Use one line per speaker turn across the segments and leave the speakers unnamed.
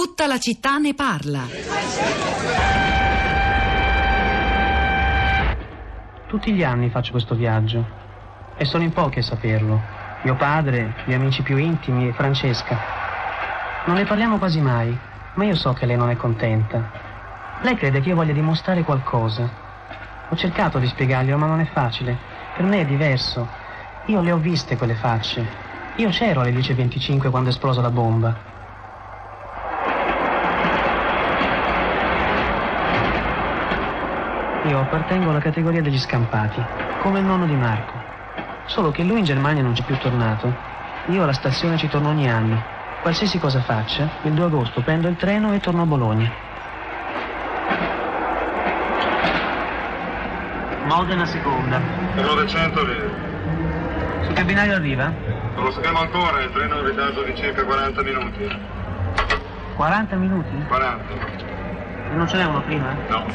Tutta la città ne parla.
Tutti gli anni faccio questo viaggio e sono in pochi a saperlo. Mio padre, gli amici più intimi e Francesca. Non ne parliamo quasi mai, ma io so che lei non è contenta. Lei crede che io voglia dimostrare qualcosa. Ho cercato di spiegarglielo, ma non è facile. Per me è diverso. Io le ho viste quelle facce. Io c'ero alle 10.25 quando è esplosa la bomba. Io appartengo alla categoria degli scampati, come il nonno di Marco. Solo che lui in Germania non c'è più tornato. Io alla stazione ci torno ogni anno. Qualsiasi cosa faccia, il 2 agosto prendo il treno e torno a Bologna. Modena seconda.
Per 900 lire.
Sul cabinario arriva?
Non lo sappiamo ancora, il treno ha un ritardo di circa 40 minuti.
40 minuti?
40.
E non ce n'è uno prima?
No.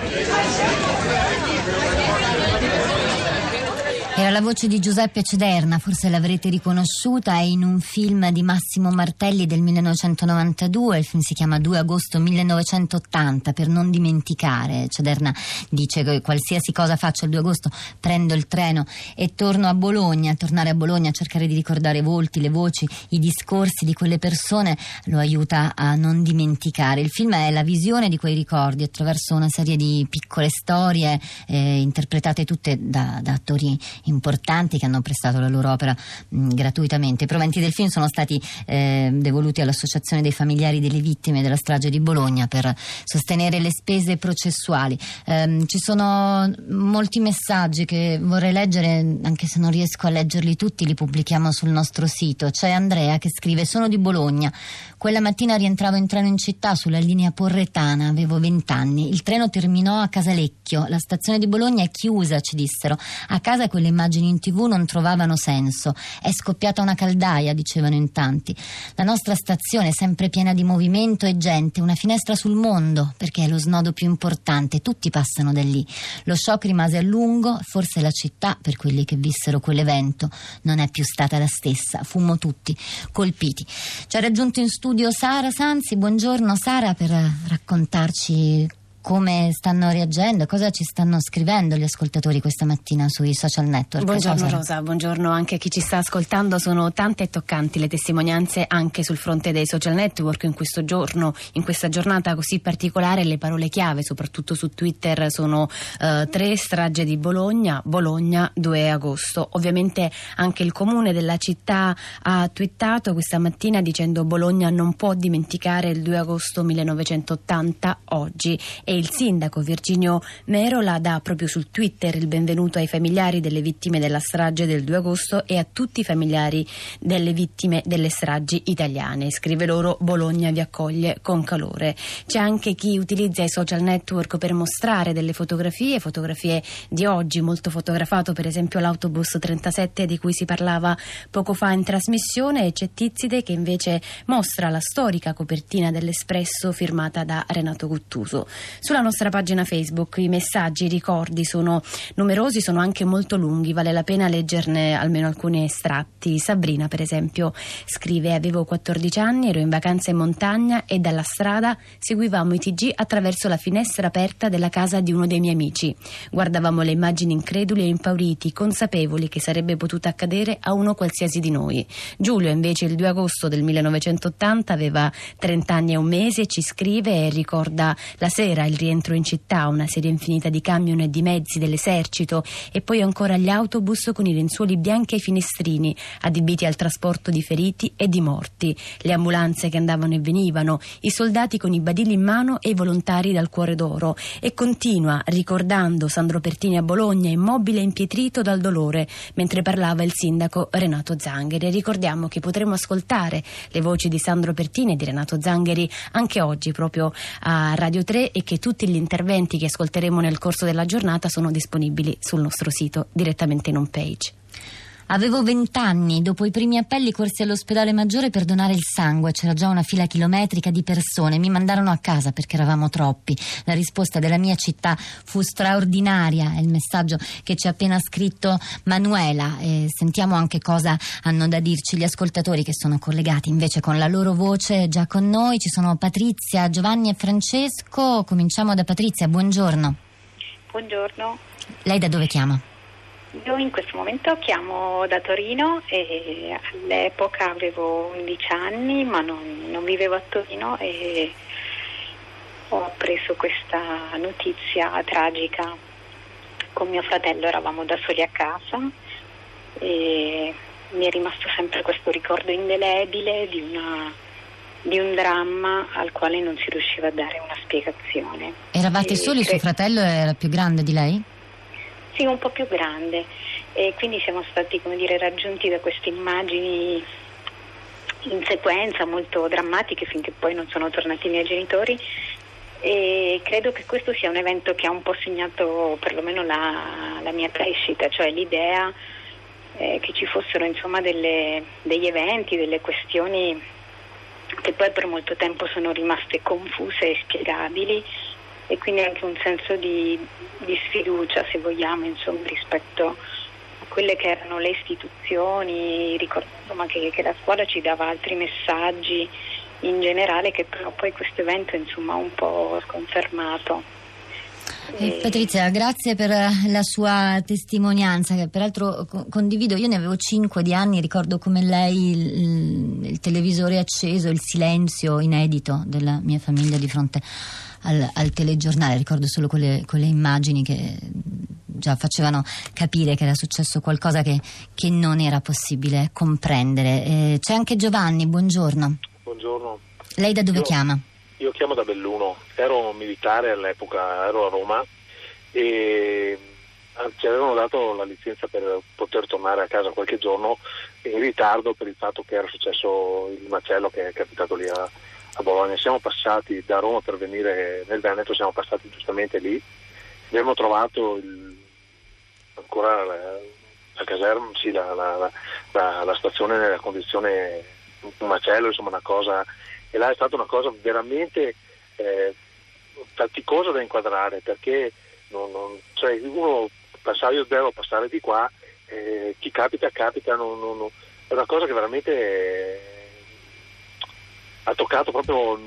Era la voce di Giuseppe Cederna, forse l'avrete riconosciuta, è in un film di Massimo Martelli del 1992, il film si chiama 2 agosto 1980, per non dimenticare. Cederna dice che qualsiasi cosa faccio il 2 agosto prendo il treno e torno a Bologna, tornare a Bologna, cercare di ricordare i volti, le voci, i discorsi di quelle persone lo aiuta a non dimenticare. Il film è la visione di quei ricordi attraverso una serie di piccole storie eh, interpretate tutte da, da attori importanti che hanno prestato la loro opera mh, gratuitamente. I proventi del film sono stati eh, devoluti all'Associazione dei familiari delle vittime della strage di Bologna per sostenere le spese processuali. Eh, ci sono molti messaggi che vorrei leggere, anche se non riesco a leggerli tutti, li pubblichiamo sul nostro sito. C'è Andrea che scrive: Sono di Bologna. Quella mattina rientravo in treno in città sulla linea Porretana, avevo vent'anni. Il treno terminò a Casalecchio. La stazione di Bologna è chiusa, ci dissero. A casa quelle immagini in tv non trovavano senso. È scoppiata una caldaia, dicevano in tanti. La nostra stazione è sempre piena di movimento e gente, una finestra sul mondo, perché è lo snodo più importante, tutti passano da lì. Lo shock rimase a lungo, forse la città, per quelli che vissero quell'evento, non è più stata la stessa. Fummo tutti colpiti. Ci ha raggiunto in studio Sara Sanzi. Buongiorno Sara per raccontarci come stanno reagendo, cosa ci stanno scrivendo gli ascoltatori questa mattina sui social network.
Buongiorno Rosa, buongiorno anche a chi ci sta ascoltando. Sono tante e toccanti le testimonianze anche sul fronte dei social network in questo giorno, in questa giornata così particolare. Le parole chiave, soprattutto su Twitter, sono eh, tre strage di Bologna, Bologna 2 agosto. Ovviamente anche il comune della città ha twittato questa mattina dicendo Bologna non può dimenticare il 2 agosto 1980 oggi. E e il sindaco Virginio Merola dà proprio sul Twitter il benvenuto ai familiari delle vittime della strage del 2 agosto e a tutti i familiari delle vittime delle stragi italiane. Scrive loro Bologna vi accoglie con calore. C'è anche chi utilizza i social network per mostrare delle fotografie, fotografie di oggi, molto fotografato per esempio l'autobus 37 di cui si parlava poco fa in trasmissione e c'è Tizide che invece mostra la storica copertina dell'Espresso firmata da Renato Guttuso. Sulla nostra pagina Facebook i messaggi, i ricordi sono numerosi, sono anche molto lunghi, vale la pena leggerne almeno alcuni estratti. Sabrina, per esempio, scrive: Avevo 14 anni, ero in vacanza in montagna e dalla strada seguivamo i TG attraverso la finestra aperta della casa di uno dei miei amici. Guardavamo le immagini increduli e impauriti, consapevoli che sarebbe potuto accadere a uno qualsiasi di noi. Giulio, invece, il 2 agosto del 1980 aveva 30 anni e un mese ci scrive e ricorda la sera, il rientro in città, una serie infinita di camion e di mezzi dell'esercito e poi ancora gli autobus con i lenzuoli bianchi ai finestrini, adibiti al trasporto di feriti e di morti, le ambulanze che andavano e venivano, i soldati con i badili in mano e i volontari dal cuore d'oro e continua ricordando Sandro Pertini a Bologna immobile e impietrito dal dolore mentre parlava il sindaco Renato Zangheri. Ricordiamo che potremo ascoltare le voci di Sandro Pertini e di Renato Zangheri anche oggi proprio a Radio 3 e che tutti gli interventi che ascolteremo nel corso della giornata sono disponibili sul nostro sito direttamente in home page.
Avevo vent'anni, dopo i primi appelli corsi all'ospedale maggiore per donare il sangue, c'era già una fila chilometrica di persone, mi mandarono a casa perché eravamo troppi. La risposta della mia città fu straordinaria, è il messaggio che ci ha appena scritto Manuela e sentiamo anche cosa hanno da dirci gli ascoltatori che sono collegati invece con la loro voce già con noi. Ci sono Patrizia, Giovanni e Francesco. Cominciamo da Patrizia, buongiorno.
Buongiorno.
Lei da dove chiama?
Io in questo momento chiamo da Torino e all'epoca avevo 11 anni ma non, non vivevo a Torino e ho preso questa notizia tragica. Con mio fratello eravamo da soli a casa e mi è rimasto sempre questo ricordo indelebile di, una, di un dramma al quale non si riusciva a dare una spiegazione.
Eravate
E
soli?
cre-
Suo fratello era più grande di lei?
Sì, un po' più grande. E quindi siamo stati dire, raggiunti da queste immagini in sequenza molto drammatiche finché poi non sono tornati i miei genitori. E credo che questo sia un evento che ha un po' segnato perlomeno la, la mia crescita, cioè l'idea eh, che ci fossero insomma delle- degli eventi, delle questioni che poi per molto tempo sono rimaste confuse e spiegabili e quindi anche un senso di, di sfiducia, se vogliamo, insomma, rispetto a quelle che erano le istituzioni, ricordo insomma, che, che la scuola ci dava altri messaggi in generale che però poi questo evento insomma ha un po' sconfermato.
Eh, Patrizia, grazie per la sua testimonianza, che peraltro co- condivido. Io ne avevo 5 di anni, ricordo come lei il, il televisore acceso, il silenzio inedito della mia famiglia di fronte al, al telegiornale. Ricordo solo quelle, quelle immagini che già facevano capire che era successo qualcosa che, che non era possibile comprendere. Eh, c'è anche Giovanni, buongiorno.
Buongiorno,
Lei da dove
Io-
chiama?
io chiamo da Belluno, ero militare all'epoca, ero a Roma e ah, ci avevano dato la licenza per poter tornare a casa qualche giorno in ritardo per il fatto che era successo il macello che è capitato lì a, a Bologna. Siamo passati da Roma per venire nel Veneto, siamo passati giustamente lì, abbiamo trovato il- ancora la, la caserma, sì, la, la- la- stazione nella condizione un macello, insomma una cosa e là è stata una cosa veramente eh, faticosa da inquadrare perché non, non- cioè uno passare, io devo passare di qua, eh, chi capita capita, non- è una cosa che veramente eh, ha toccato proprio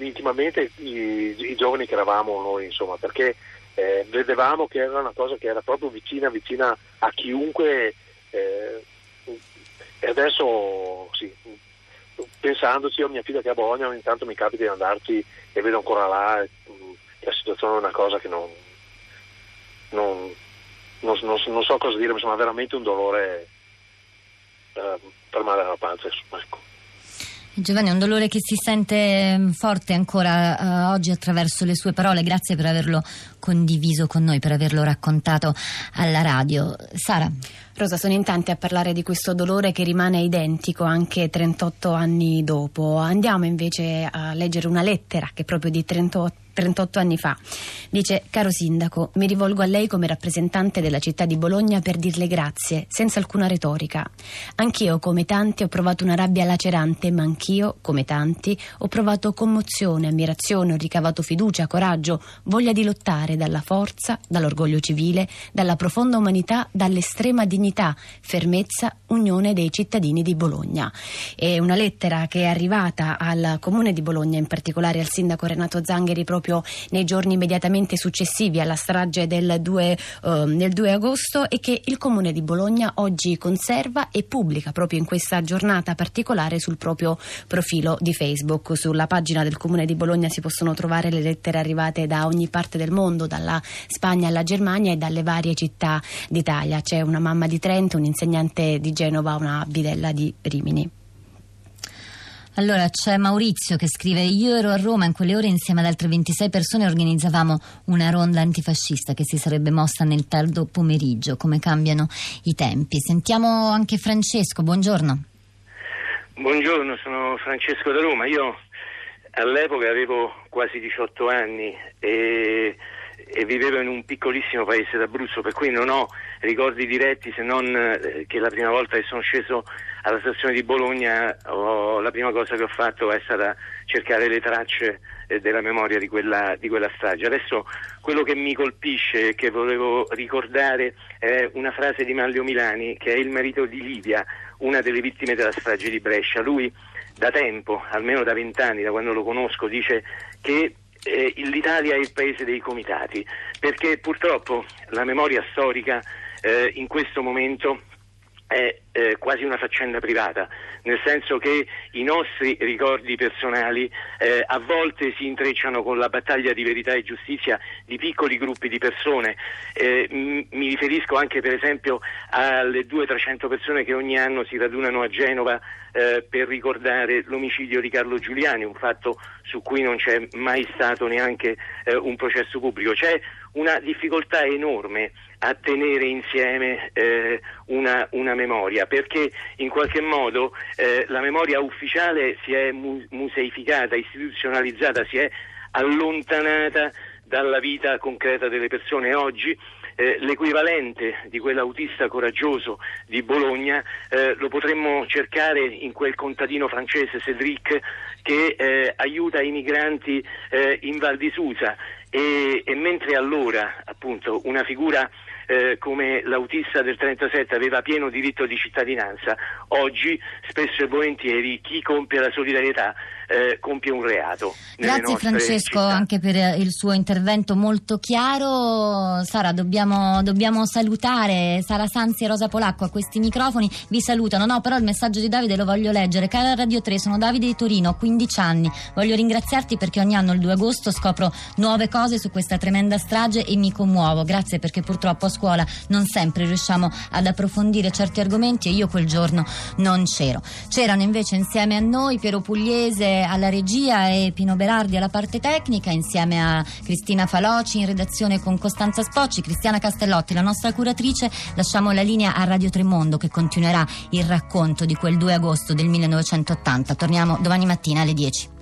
intimamente i, i giovani che eravamo noi, insomma, perché eh, vedevamo che era una cosa che era proprio vicina, vicina a chiunque eh, e adesso sì, pensandoci, io mia figlia che è a Bologna ogni tanto mi capita di andarci e vedo ancora là, e, mh, la situazione è una cosa che non, non, non- non- so cosa dire, insomma, veramente un dolore eh, per male alla pancia. insomma, ecco.
Giovanni, è un dolore che si sente mm, forte ancora eh, oggi attraverso le sue parole. Grazie per averlo condiviso con noi, per averlo raccontato alla radio. Sara,
Rosa, sono in tanti a parlare di questo dolore che rimane identico anche 38 anni dopo. Andiamo invece a leggere una lettera che proprio di 38 38 anni fa. Dice, caro sindaco, mi rivolgo a lei come rappresentante della città di Bologna per dirle grazie, senza alcuna retorica. Anch'io, come tanti, ho provato una rabbia lacerante, ma anch'io, come tanti, ho provato commozione, ammirazione, ho ricavato fiducia, coraggio, voglia di lottare dalla forza, dall'orgoglio civile, dalla profonda umanità, dall'estrema dignità, fermezza, unione dei cittadini di Bologna. È una lettera che è arrivata al comune di Bologna, in particolare al sindaco Renato Zangheri, proprio nei giorni immediatamente successivi alla strage del 2, eh, del 2 agosto e che il comune di Bologna oggi conserva e pubblica proprio in questa giornata particolare sul proprio profilo di Facebook. Sulla pagina del comune di Bologna si possono trovare le lettere arrivate da ogni parte del mondo, dalla Spagna alla Germania e dalle varie città d'Italia. C'è una mamma di Trento, un insegnante di Genova, una bidella di Rimini.
Allora c'è Maurizio che scrive: Io ero a Roma in quelle ore insieme ad altre 26 persone organizzavamo una ronda antifascista che si sarebbe mossa nel tardo pomeriggio. Come cambiano i tempi. Sentiamo anche Francesco, buongiorno.
Buongiorno, sono Francesco da Roma. Io all'epoca avevo quasi 18 anni e e vivevo in un piccolissimo paese d'Abruzzo, per cui non ho ricordi diretti se non eh, che la prima volta che sono sceso alla stazione di Bologna ho, la prima cosa che ho fatto è stata cercare le tracce eh, della memoria di quella, di quella strage. Adesso quello che mi colpisce e che volevo ricordare è una frase di Manlio Milani che è il marito di Livia, una delle vittime della strage di Brescia. Lui da tempo, almeno da vent'anni, da quando lo conosco, dice che eh, l'Italia è il paese dei comitati, perché purtroppo la memoria storica eh, in questo momento è eh, quasi una faccenda privata, nel senso che i nostri ricordi personali eh, a volte si intrecciano con la battaglia di verità e giustizia di piccoli gruppi di persone. Eh, m- mi riferisco anche per esempio alle 200-300 persone che ogni anno si radunano a Genova eh, per ricordare l'omicidio di Carlo Giuliani, un fatto su cui non c'è mai stato neanche eh, un processo pubblico. C'è una difficoltà enorme a tenere insieme eh, una, una, memoria, perché in qualche modo eh, la memoria ufficiale si è mu- museificata, istituzionalizzata, si è allontanata dalla vita concreta delle persone. Oggi eh, l'equivalente di quell'autista coraggioso di Bologna eh, lo potremmo cercare in quel contadino francese Cédric che eh, aiuta i migranti eh, in Val di Susa. E, e mentre allora appunto una figura eh, come l'autista del 37 aveva pieno diritto di cittadinanza, oggi spesso e volentieri chi compie la solidarietà eh, compie un reato.
Grazie Francesco
città.
anche per il suo intervento molto chiaro. Sara, dobbiamo, dobbiamo, salutare Sara Sanzi e Rosa Polacco a questi microfoni. Vi salutano. No, però il messaggio di Davide lo voglio leggere. Cara Radio 3, sono Davide di Torino, ho 15 anni. Voglio ringraziarti perché ogni anno il 2 agosto scopro nuove cose su questa tremenda strage e mi commuovo. Grazie perché purtroppo a scuola non sempre riusciamo ad approfondire certi argomenti e io quel giorno non c'ero. C'erano invece insieme a noi Piero Pugliese alla regia e Pino Berardi alla parte tecnica, insieme a Cristina Faloci in redazione con Costanza Spocci, Cristiana Castellotti, la nostra curatrice. Lasciamo la linea a Radio Tremondo che continuerà il racconto di quel 2 agosto del 1980. Torniamo domani mattina alle 10.